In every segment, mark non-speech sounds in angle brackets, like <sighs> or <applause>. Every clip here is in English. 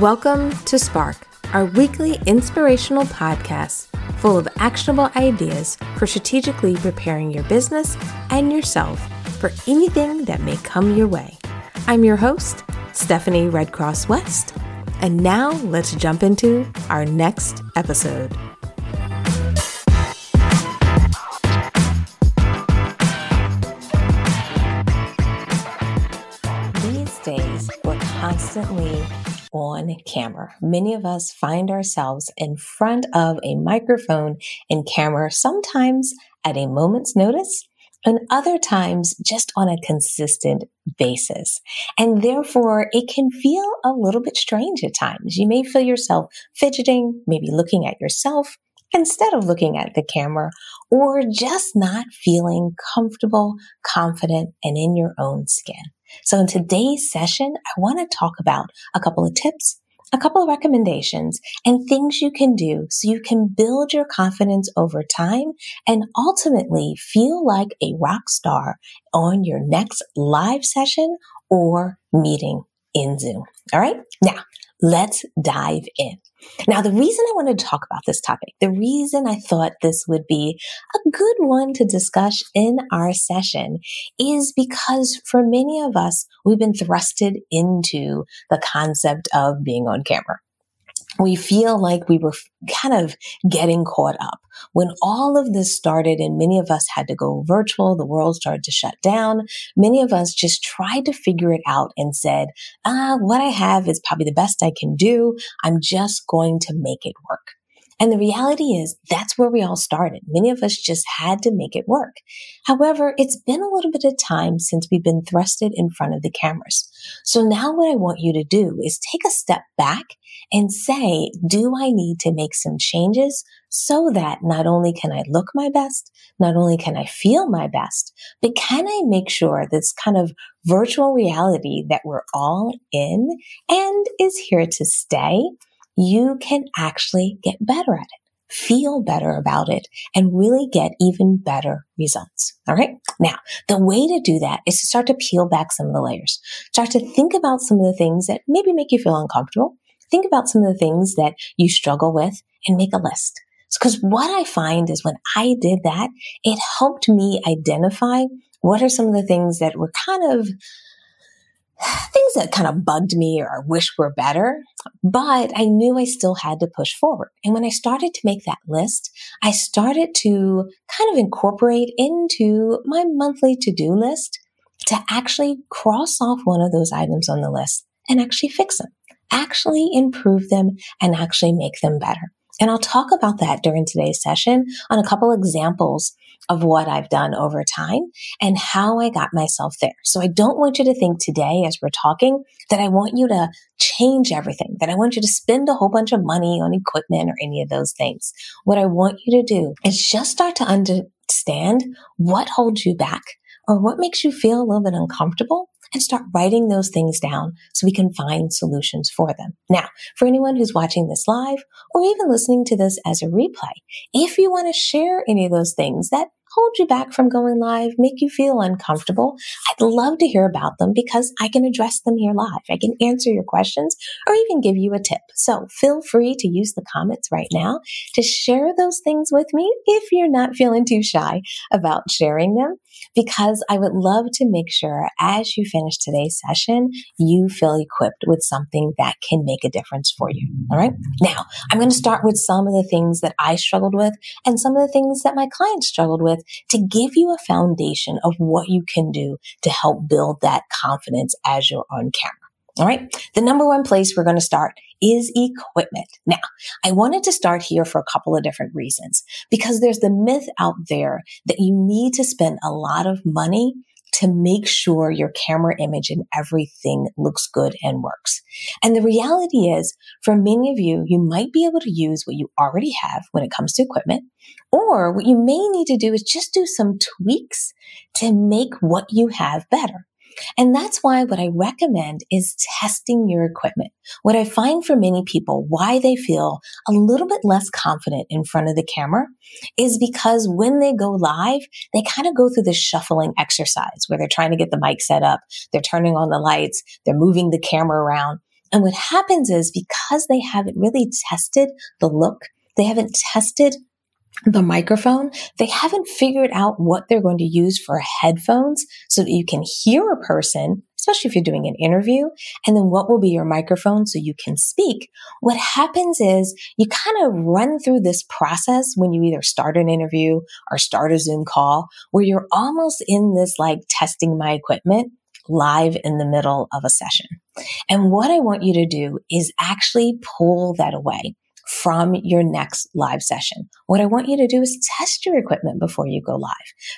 Welcome to Spark, our weekly inspirational podcast full of actionable ideas for strategically preparing your business and yourself for anything that may come your way. I'm your host, Stephanie Redcross West, and now let's jump into our next episode. These days, we're constantly on camera. Many of us find ourselves in front of a microphone and camera, sometimes at a moment's notice, and other times just on a consistent basis. And therefore, it can feel a little bit strange at times. You may feel yourself fidgeting, maybe looking at yourself instead of looking at the camera, or just not feeling comfortable, confident, and in your own skin. So in today's session, I want to talk about a couple of tips, a couple of recommendations and things you can do so you can build your confidence over time and ultimately feel like a rock star on your next live session or meeting in Zoom. All right. Now let's dive in. Now, the reason I wanted to talk about this topic, the reason I thought this would be a good one to discuss in our session is because for many of us, we've been thrusted into the concept of being on camera we feel like we were kind of getting caught up. When all of this started and many of us had to go virtual, the world started to shut down. Many of us just tried to figure it out and said, ah, what I have is probably the best I can do. I'm just going to make it work. And the reality is that's where we all started. Many of us just had to make it work. However, it's been a little bit of time since we've been thrusted in front of the cameras. So now what I want you to do is take a step back and say, do I need to make some changes so that not only can I look my best, not only can I feel my best, but can I make sure this kind of virtual reality that we're all in and is here to stay you can actually get better at it, feel better about it, and really get even better results. All right. Now, the way to do that is to start to peel back some of the layers, start to think about some of the things that maybe make you feel uncomfortable. Think about some of the things that you struggle with and make a list. Because what I find is when I did that, it helped me identify what are some of the things that were kind of <sighs> things that kind of bugged me or I wish were better, but I knew I still had to push forward. And when I started to make that list, I started to kind of incorporate into my monthly to do list to actually cross off one of those items on the list and actually fix them, actually improve them and actually make them better. And I'll talk about that during today's session on a couple examples of what I've done over time and how I got myself there. So I don't want you to think today as we're talking that I want you to change everything, that I want you to spend a whole bunch of money on equipment or any of those things. What I want you to do is just start to understand what holds you back or what makes you feel a little bit uncomfortable and start writing those things down so we can find solutions for them. Now, for anyone who's watching this live or even listening to this as a replay, if you want to share any of those things that hold you back from going live, make you feel uncomfortable, I'd love to hear about them because I can address them here live. I can answer your questions or even give you a tip. So feel free to use the comments right now to share those things with me if you're not feeling too shy about sharing them, because I would love to make sure as you finish today's session, you feel equipped with something that can make a difference for you. All right. Now I'm going to start with some of the things that I struggled with and some of the things that my clients struggled with to give you a foundation of what you can do to help build that confidence as you're on camera. All right. The number one place we're going to start is equipment. Now, I wanted to start here for a couple of different reasons because there's the myth out there that you need to spend a lot of money to make sure your camera image and everything looks good and works. And the reality is for many of you, you might be able to use what you already have when it comes to equipment, or what you may need to do is just do some tweaks to make what you have better. And that's why what I recommend is testing your equipment. What I find for many people, why they feel a little bit less confident in front of the camera is because when they go live, they kind of go through this shuffling exercise where they're trying to get the mic set up. They're turning on the lights. They're moving the camera around. And what happens is because they haven't really tested the look, they haven't tested the microphone, they haven't figured out what they're going to use for headphones so that you can hear a person, especially if you're doing an interview, and then what will be your microphone so you can speak. What happens is you kind of run through this process when you either start an interview or start a Zoom call where you're almost in this like testing my equipment live in the middle of a session. And what I want you to do is actually pull that away from your next live session. What I want you to do is test your equipment before you go live.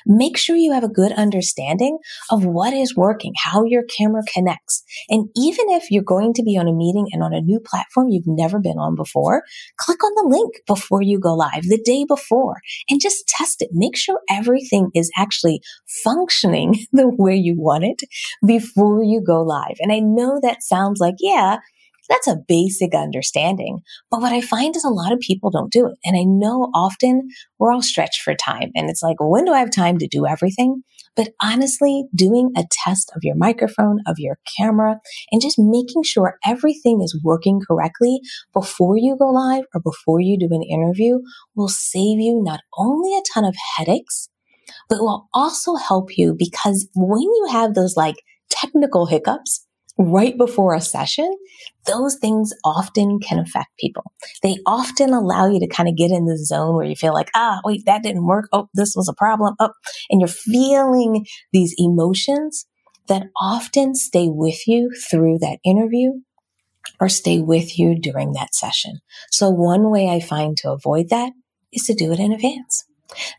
Make sure you have a good understanding of what is working, how your camera connects. And even if you're going to be on a meeting and on a new platform you've never been on before, click on the link before you go live the day before and just test it. Make sure everything is actually functioning <laughs> the way you want it before you go live. And I know that sounds like, yeah, that's a basic understanding. But what I find is a lot of people don't do it. And I know often we're all stretched for time. And it's like, when do I have time to do everything? But honestly, doing a test of your microphone, of your camera, and just making sure everything is working correctly before you go live or before you do an interview will save you not only a ton of headaches, but will also help you because when you have those like technical hiccups, right before a session, those things often can affect people. They often allow you to kind of get in the zone where you feel like, ah, wait, that didn't work. Oh, this was a problem. Oh, and you're feeling these emotions that often stay with you through that interview or stay with you during that session. So one way I find to avoid that is to do it in advance.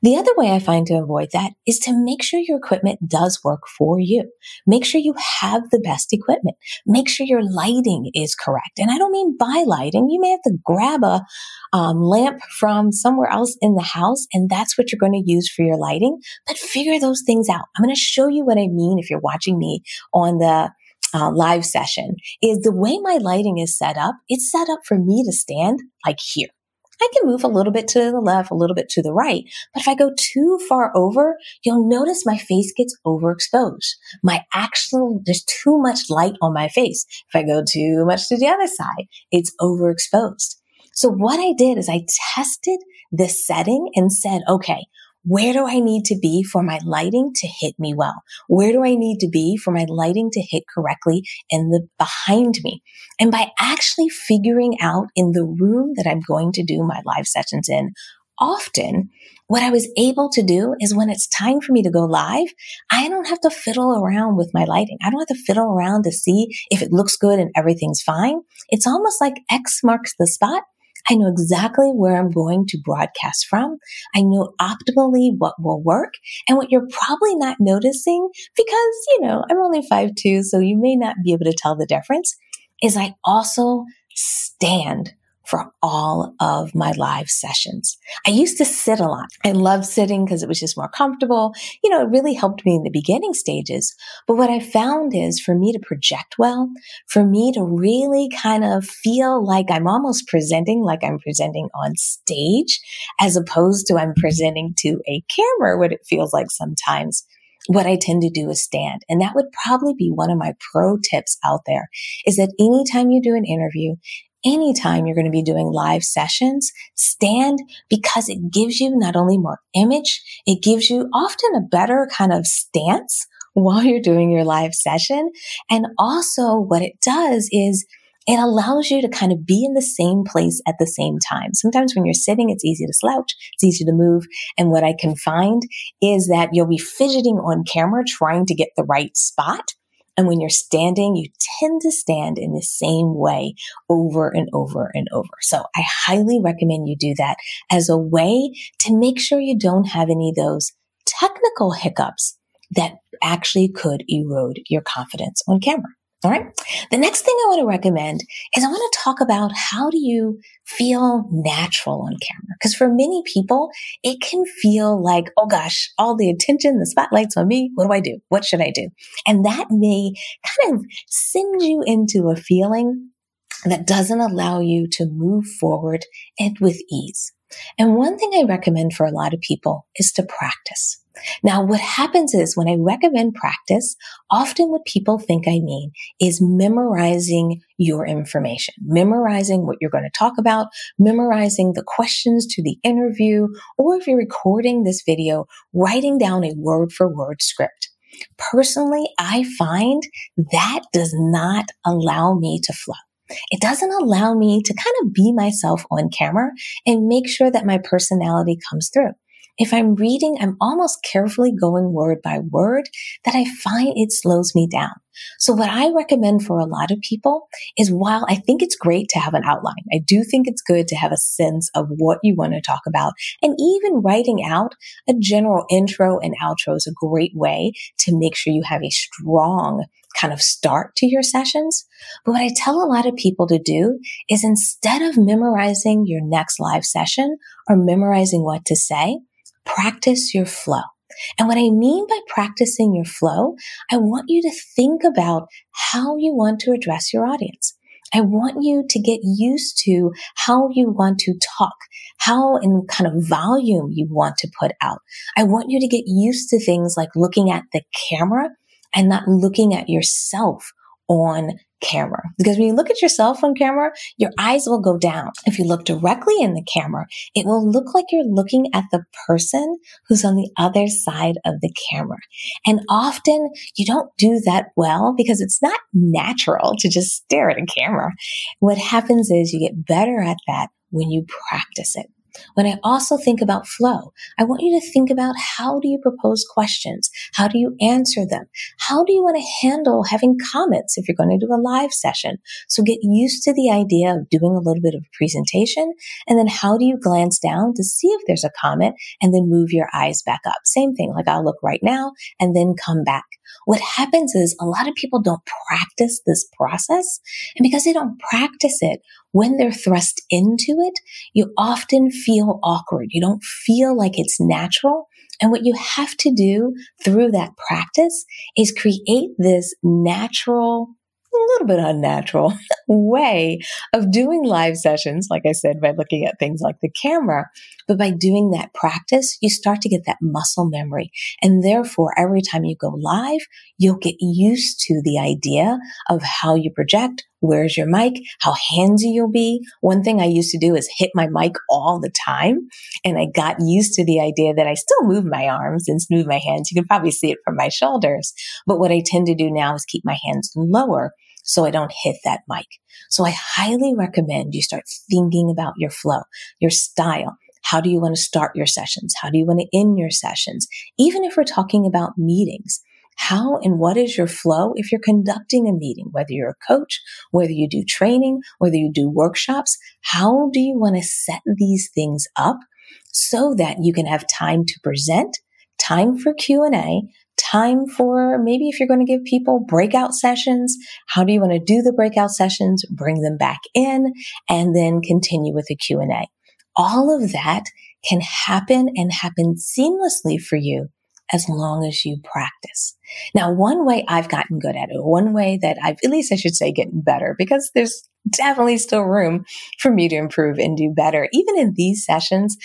The other way I find to avoid that is to make sure your equipment does work for you. Make sure you have the best equipment. Make sure your lighting is correct. And I don't mean buy lighting. You may have to grab a um, lamp from somewhere else in the house, and that's what you're going to use for your lighting. But figure those things out. I'm going to show you what I mean if you're watching me on the uh, live session is the way my lighting is set up. It's set up for me to stand like here. I can move a little bit to the left, a little bit to the right. But if I go too far over, you'll notice my face gets overexposed. My actual, there's too much light on my face. If I go too much to the other side, it's overexposed. So what I did is I tested this setting and said, okay, where do I need to be for my lighting to hit me well? Where do I need to be for my lighting to hit correctly in the behind me? And by actually figuring out in the room that I'm going to do my live sessions in, often what I was able to do is when it's time for me to go live, I don't have to fiddle around with my lighting. I don't have to fiddle around to see if it looks good and everything's fine. It's almost like X marks the spot I know exactly where I'm going to broadcast from. I know optimally what will work and what you're probably not noticing because, you know, I'm only five two, so you may not be able to tell the difference is I also stand for all of my live sessions. I used to sit a lot. I loved sitting because it was just more comfortable. You know, it really helped me in the beginning stages. But what I found is for me to project well, for me to really kind of feel like I'm almost presenting like I'm presenting on stage as opposed to I'm presenting to a camera, what it feels like sometimes what I tend to do is stand. And that would probably be one of my pro tips out there is that anytime you do an interview, anytime you're going to be doing live sessions, stand because it gives you not only more image, it gives you often a better kind of stance <laughs> while you're doing your live session. And also what it does is it allows you to kind of be in the same place at the same time. Sometimes when you're sitting, it's easy to slouch. It's easy to move. And what I can find is that you'll be fidgeting on camera trying to get the right spot. And when you're standing, you tend to stand in the same way over and over and over. So I highly recommend you do that as a way to make sure you don't have any of those technical hiccups that actually could erode your confidence on camera. All right. The next thing I want to recommend is I want to talk about how do you feel natural on camera? Because for many people, it can feel like, oh gosh, all the attention, the spotlight's on me. What do I do? What should I do? And that may kind of send you into a feeling that doesn't allow you to move forward and with ease. And one thing I recommend for a lot of people is to practice. Now, what happens is when I recommend practice, often what people think I mean is memorizing your information, memorizing what you're going to talk about, memorizing the questions to the interview, or if you're recording this video, writing down a word for word script. Personally, I find that does not allow me to flow. It doesn't allow me to kind of be myself on camera and make sure that my personality comes through if I'm reading, I'm almost carefully going word by word that I find it slows me down. So what I recommend for a lot of people is while I think it's great to have an outline, I do think it's good to have a sense of what you want to talk about. And even writing out a general intro and outro is a great way to make sure you have a strong kind of start to your sessions. But what I tell a lot of people to do is instead of memorizing your next live session or memorizing what to say, practice your flow. And what I mean by practicing your flow, I want you to think about how you want to address your audience. I want you to get used to how you want to talk, how and kind of volume you want to put out. I want you to get used to things like looking at the camera and not looking at yourself on camera. Because when you look at yourself on camera, your eyes will go down. If you look directly in the camera, it will look like you're looking at the person who's on the other side of the camera. And often you don't do that well because it's not natural to just stare at a camera. What happens is you get better at that when you practice it. When I also think about flow, I want you to think about how do you propose questions? How do you answer them? How do you want to handle having comments if you're going to do a live session? So get used to the idea of doing a little bit of a presentation. And then how do you glance down to see if there's a comment and then move your eyes back up? Same thing, like I'll look right now and then come back. What happens is a lot of people don't practice this process. And because they don't practice it, when they're thrust into it, you often feel awkward. You don't feel like it's natural. And what you have to do through that practice is create this natural a little bit unnatural <laughs> way of doing live sessions, like I said, by looking at things like the camera. But by doing that practice, you start to get that muscle memory. And therefore, every time you go live, you'll get used to the idea of how you project, where's your mic, how handsy you'll be. One thing I used to do is hit my mic all the time. And I got used to the idea that I still move my arms and smooth my hands. You can probably see it from my shoulders. But what I tend to do now is keep my hands lower so I don't hit that mic. So I highly recommend you start thinking about your flow, your style. How do you want to start your sessions? How do you want to end your sessions? Even if we're talking about meetings, how and what is your flow if you're conducting a meeting, whether you're a coach, whether you do training, whether you do workshops, how do you want to set these things up so that you can have time to present, time for Q&A, time for maybe if you're going to give people breakout sessions, how do you want to do the breakout sessions, bring them back in and then continue with the Q&A. All of that can happen and happen seamlessly for you as long as you practice. Now, one way I've gotten good at it, one way that I've, at least I should say getting better because there's definitely still room for me to improve and do better, even in these sessions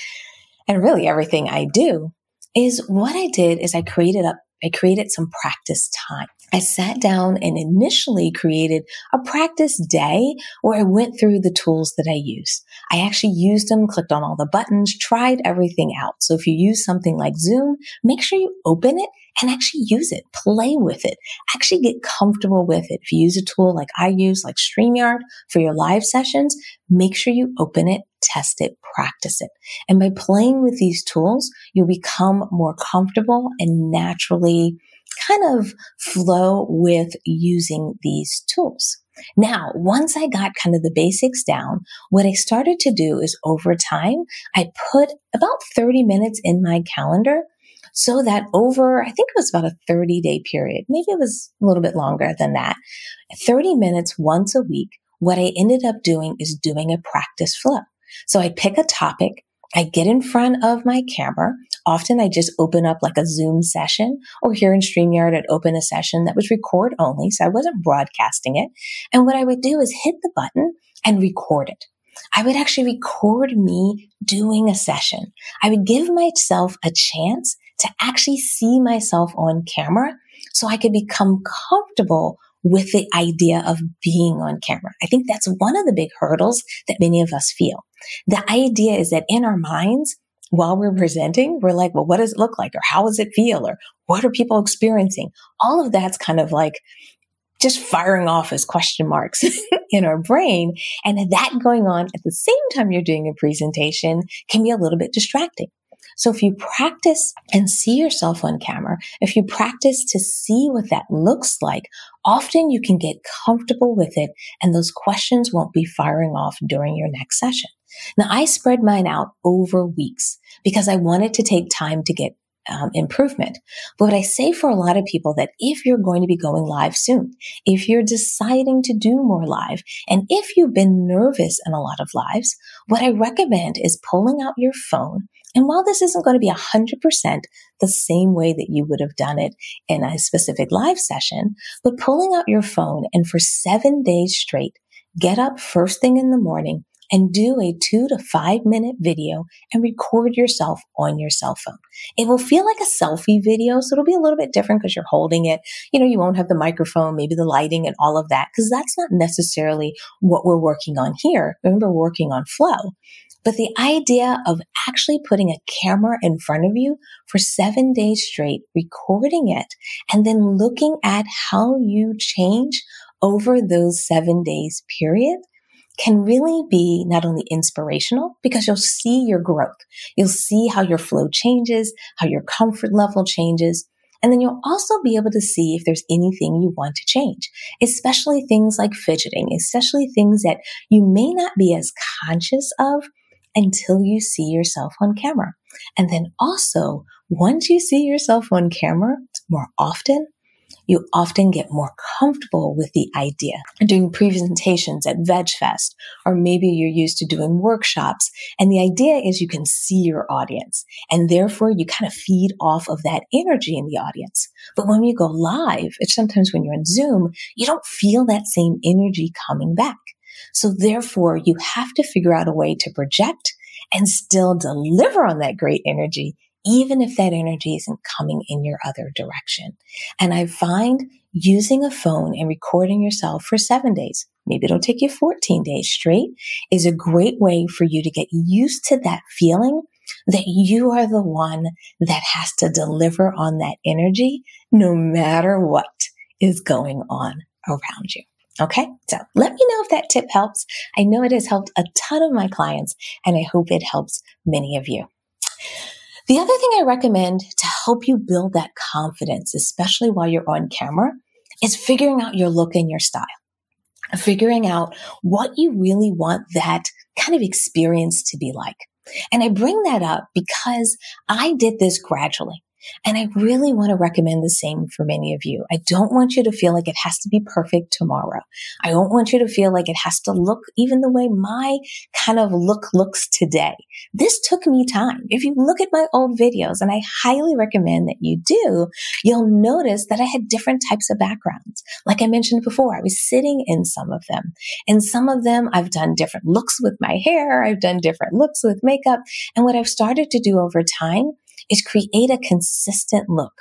and really everything I do is what I did is I created up I created some practice time. I sat down and initially created a practice day where I went through the tools that I use. I actually used them, clicked on all the buttons, tried everything out. So if you use something like Zoom, make sure you open it and actually use it, play with it, actually get comfortable with it. If you use a tool like I use, like StreamYard for your live sessions, make sure you open it, test it, practice it. And by playing with these tools, you'll become more comfortable and naturally kind of flow with using these tools. Now, once I got kind of the basics down, what I started to do is over time, I put about 30 minutes in my calendar so that over, I think it was about a 30 day period. Maybe it was a little bit longer than that. 30 minutes once a week. What I ended up doing is doing a practice flow. So I pick a topic. I get in front of my camera. Often I just open up like a Zoom session or here in StreamYard, I'd open a session that was record only. So I wasn't broadcasting it. And what I would do is hit the button and record it. I would actually record me doing a session. I would give myself a chance to actually see myself on camera so I could become comfortable with the idea of being on camera. I think that's one of the big hurdles that many of us feel. The idea is that in our minds, while we're presenting, we're like, well, what does it look like? Or how does it feel? Or what are people experiencing? All of that's kind of like just firing off as question marks <laughs> in our brain. And that going on at the same time you're doing a presentation can be a little bit distracting. So if you practice and see yourself on camera, if you practice to see what that looks like, often you can get comfortable with it and those questions won't be firing off during your next session. Now I spread mine out over weeks because I wanted to take time to get um, improvement. But what I say for a lot of people that if you're going to be going live soon, if you're deciding to do more live, and if you've been nervous in a lot of lives, what I recommend is pulling out your phone and while this isn't going to be 100% the same way that you would have done it in a specific live session, but pulling out your phone and for seven days straight, get up first thing in the morning and do a two to five minute video and record yourself on your cell phone. It will feel like a selfie video. So it'll be a little bit different because you're holding it. You know, you won't have the microphone, maybe the lighting and all of that, because that's not necessarily what we're working on here. Remember, we're working on flow. But the idea of actually putting a camera in front of you for seven days straight, recording it, and then looking at how you change over those seven days period can really be not only inspirational because you'll see your growth. You'll see how your flow changes, how your comfort level changes. And then you'll also be able to see if there's anything you want to change, especially things like fidgeting, especially things that you may not be as conscious of until you see yourself on camera. And then also, once you see yourself on camera more often, you often get more comfortable with the idea. Doing presentations at VegFest, or maybe you're used to doing workshops. And the idea is you can see your audience and therefore you kind of feed off of that energy in the audience. But when you go live, it's sometimes when you're on Zoom, you don't feel that same energy coming back. So therefore, you have to figure out a way to project and still deliver on that great energy, even if that energy isn't coming in your other direction. And I find using a phone and recording yourself for seven days, maybe it'll take you 14 days straight, is a great way for you to get used to that feeling that you are the one that has to deliver on that energy no matter what is going on around you. Okay. So let me know if that tip helps. I know it has helped a ton of my clients and I hope it helps many of you. The other thing I recommend to help you build that confidence, especially while you're on camera, is figuring out your look and your style. Figuring out what you really want that kind of experience to be like. And I bring that up because I did this gradually. And I really want to recommend the same for many of you. I don't want you to feel like it has to be perfect tomorrow. I don't want you to feel like it has to look even the way my kind of look looks today. This took me time. If you look at my old videos, and I highly recommend that you do, you'll notice that I had different types of backgrounds. Like I mentioned before, I was sitting in some of them. And some of them I've done different looks with my hair. I've done different looks with makeup. And what I've started to do over time is create a consistent look,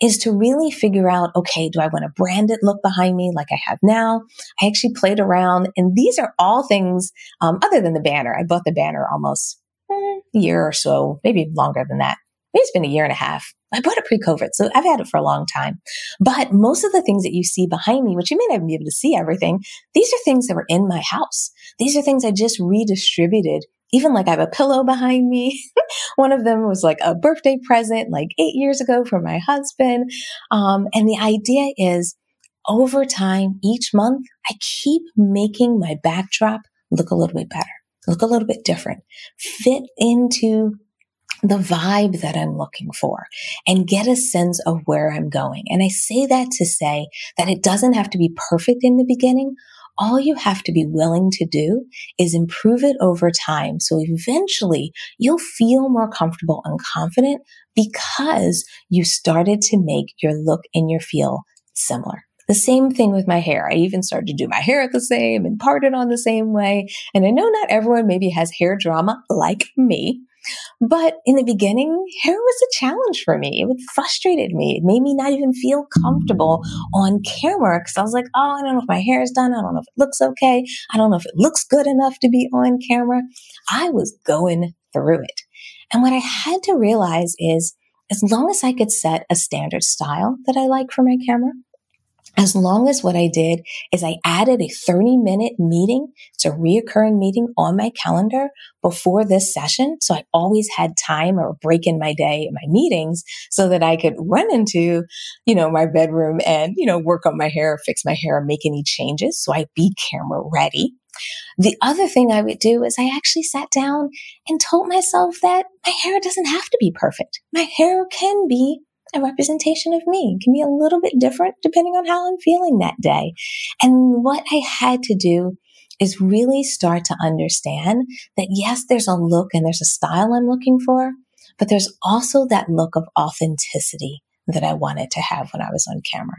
is to really figure out, okay, do I want a branded look behind me like I have now? I actually played around and these are all things, um, other than the banner. I bought the banner almost a year or so, maybe longer than that. Maybe it's been a year and a half. I bought it pre-COVID, so I've had it for a long time. But most of the things that you see behind me, which you may not be able to see everything, these are things that were in my house. These are things I just redistributed even like I have a pillow behind me. <laughs> One of them was like a birthday present like eight years ago from my husband. Um, and the idea is over time, each month, I keep making my backdrop look a little bit better, look a little bit different, fit into the vibe that I'm looking for and get a sense of where I'm going. And I say that to say that it doesn't have to be perfect in the beginning all you have to be willing to do is improve it over time. So eventually you'll feel more comfortable and confident because you started to make your look and your feel similar. The same thing with my hair. I even started to do my hair the same and part it on the same way. And I know not everyone maybe has hair drama like me. But in the beginning, hair was a challenge for me. It frustrated me. It made me not even feel comfortable on camera because I was like, oh, I don't know if my hair is done. I don't know if it looks okay. I don't know if it looks good enough to be on camera. I was going through it. And what I had to realize is as long as I could set a standard style that I like for my camera, as long as what I did is I added a 30 minute meeting. It's a reoccurring meeting on my calendar before this session. So I always had time or break in my day my meetings so that I could run into, you know, my bedroom and, you know, work on my hair, fix my hair, make any changes. So I'd be camera ready. The other thing I would do is I actually sat down and told myself that my hair doesn't have to be perfect. My hair can be a representation of me. It can be a little bit different depending on how I'm feeling that day. And what I had to do is really start to understand that yes, there's a look and there's a style I'm looking for, but there's also that look of authenticity that I wanted to have when I was on camera.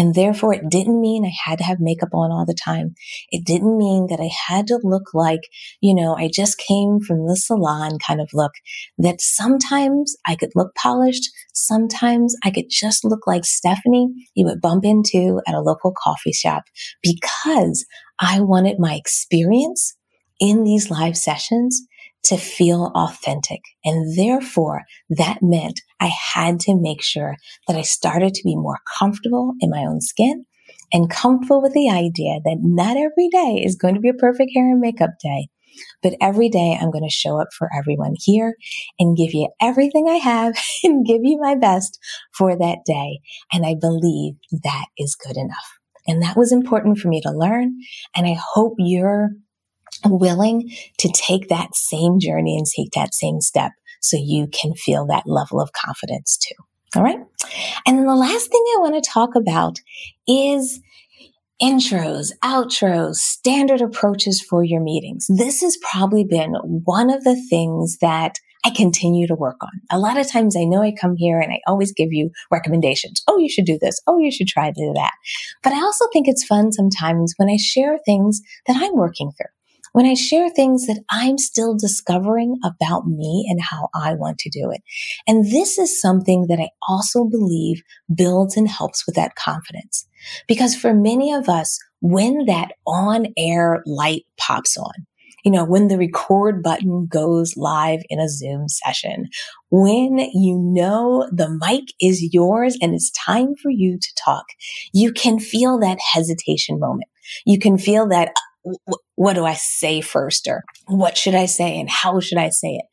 And therefore, it didn't mean I had to have makeup on all the time. It didn't mean that I had to look like, you know, I just came from the salon kind of look. That sometimes I could look polished. Sometimes I could just look like Stephanie you would bump into at a local coffee shop because I wanted my experience in these live sessions to feel authentic. And therefore, that meant I had to make sure that I started to be more comfortable in my own skin and comfortable with the idea that not every day is going to be a perfect hair and makeup day. But every day I'm going to show up for everyone here and give you everything I have <laughs> and give you my best for that day. And I believe that is good enough. And that was important for me to learn. And I hope you're willing to take that same journey and take that same step so you can feel that level of confidence too. All right. And then the last thing I want to talk about is intros, outros, standard approaches for your meetings. This has probably been one of the things that I continue to work on. A lot of times I know I come here and I always give you recommendations. Oh, you should do this. Oh, you should try to do that. But I also think it's fun sometimes when I share things that I'm working through when I share things that I'm still discovering about me and how I want to do it. And this is something that I also believe builds and helps with that confidence. Because for many of us, when that on air light pops on, you know, when the record button goes live in a Zoom session, when you know the mic is yours and it's time for you to talk, you can feel that hesitation moment. You can feel that, uh, what do I say first or what should I say and how should I say it?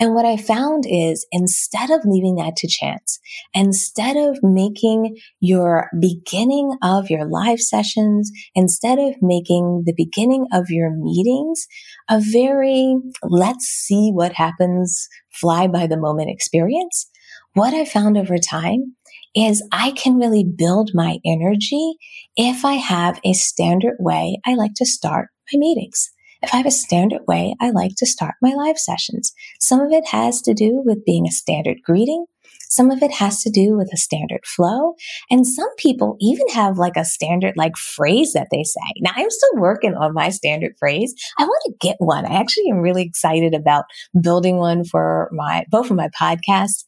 And what I found is instead of leaving that to chance, instead of making your beginning of your live sessions, instead of making the beginning of your meetings a very let's see what happens, fly by the moment experience, what I found over time is I can really build my energy if I have a standard way I like to start my meetings. If I have a standard way I like to start my live sessions. Some of it has to do with being a standard greeting. Some of it has to do with a standard flow. And some people even have like a standard like phrase that they say. Now I'm still working on my standard phrase. I want to get one. I actually am really excited about building one for my, both of my podcasts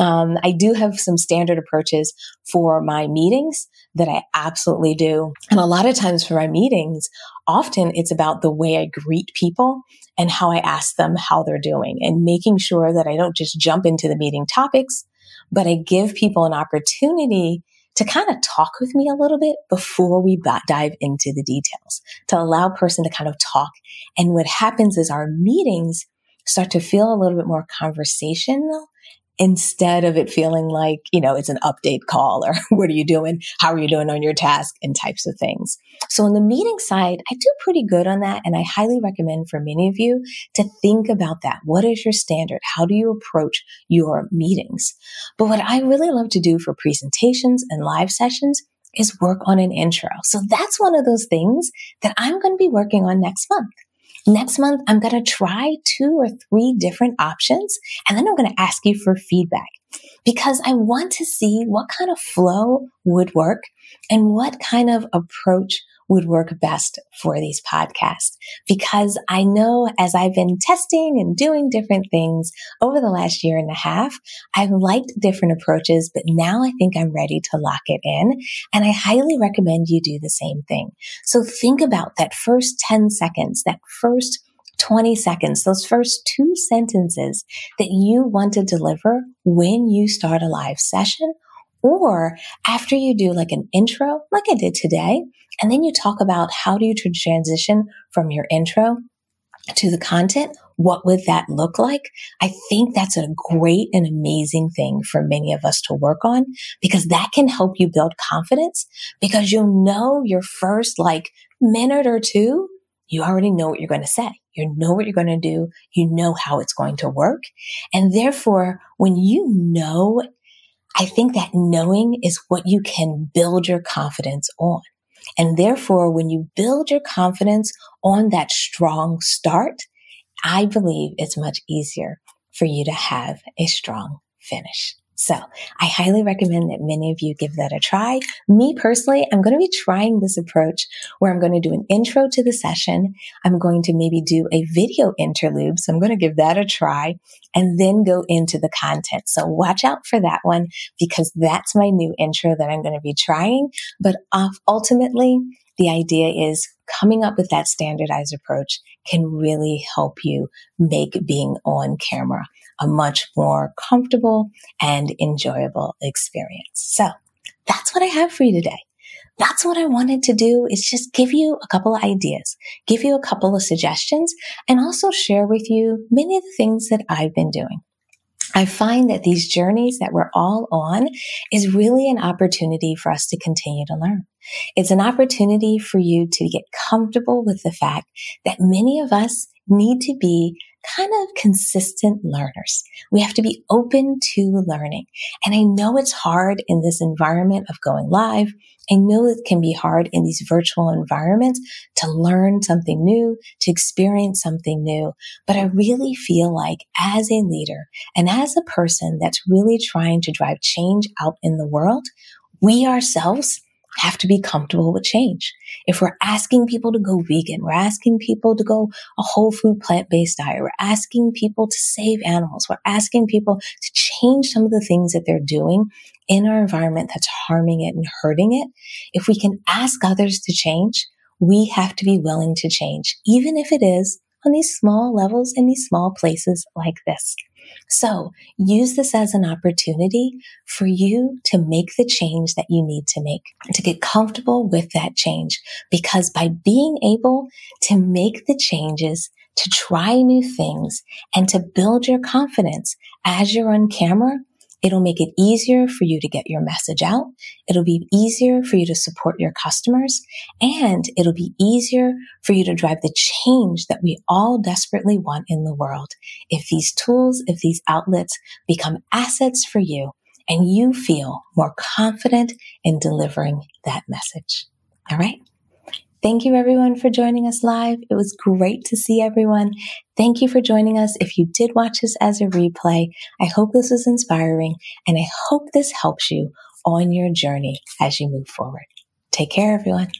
um, I do have some standard approaches for my meetings that I absolutely do. And a lot of times for my meetings, often it's about the way I greet people and how I ask them how they're doing and making sure that I don't just jump into the meeting topics, but I give people an opportunity to kind of talk with me a little bit before we dive into the details, to allow a person to kind of talk. And what happens is our meetings start to feel a little bit more conversational instead of it feeling like, you know, it's an update call or <laughs> what are you doing? How are you doing on your task and types of things. So on the meeting side, I do pretty good on that. And I highly recommend for many of you to think about that. What is your standard? How do you approach your meetings? But what I really love to do for presentations and live sessions is work on an intro. So that's one of those things that I'm going to be working on next month. Next month, I'm going to try two or three different options and then I'm going to ask you for feedback. because I want to see what kind of flow would work and what kind of approach would work best for these podcasts. Because I know as I've been testing and doing different things over the last year and a half, I've liked different approaches, but now I think I'm ready to lock it in. And I highly recommend you do the same thing. So think about that first 10 seconds, that first 20 seconds, those first two sentences that you want to deliver when you start a live session or after you do like an intro, like I did today, and then you talk about how do you transition from your intro to the content. What would that look like? I think that's a great and amazing thing for many of us to work on because that can help you build confidence because you'll know your first like minute or two, you already know what you're going to say. You know what you're going to do. You know how it's going to work. And therefore, when you know, I think that knowing is what you can build your confidence on. And therefore, when you build your confidence on that strong start, I believe it's much easier for you to have a strong finish. So I highly recommend that many of you give that a try. Me personally, I'm going to be trying this approach where I'm going to do an intro to the session. I'm going to maybe do a video interlude. So I'm going to give that a try and then go into the content. So watch out for that one because that's my new intro that I'm going to be trying. But ultimately, the idea is coming up with that standardized approach can really help you make being on camera a much more comfortable and enjoyable experience. So that's what I have for you today. That's what I wanted to do is just give you a couple of ideas, give you a couple of suggestions, and also share with you many of the things that I've been doing. I find that these journeys that we're all on is really an opportunity for us to continue to learn. It's an opportunity for you to get comfortable with the fact that many of us need to be kind of consistent learners. We have to be open to learning. And I know it's hard in this environment of going live. I know it can be hard in these virtual environments to learn something new, to experience something new. But I really feel like as a leader and as a person that's really trying to drive change out in the world, we ourselves have to be comfortable with change. If we're asking people to go vegan, we're asking people to go a whole food plant based diet, we're asking people to save animals, we're asking people to change some of the things that they're doing in our environment that's harming it and hurting it. If we can ask others to change, we have to be willing to change, even if it is on these small levels in these small places like this. So use this as an opportunity for you to make the change that you need to make, to get comfortable with that change. Because by being able to make the changes, to try new things and to build your confidence as you're on camera, It'll make it easier for you to get your message out. It'll be easier for you to support your customers and it'll be easier for you to drive the change that we all desperately want in the world. If these tools, if these outlets become assets for you and you feel more confident in delivering that message. All right. Thank you everyone for joining us live. It was great to see everyone. Thank you for joining us. If you did watch this as a replay, I hope this was inspiring and I hope this helps you on your journey as you move forward. Take care, everyone.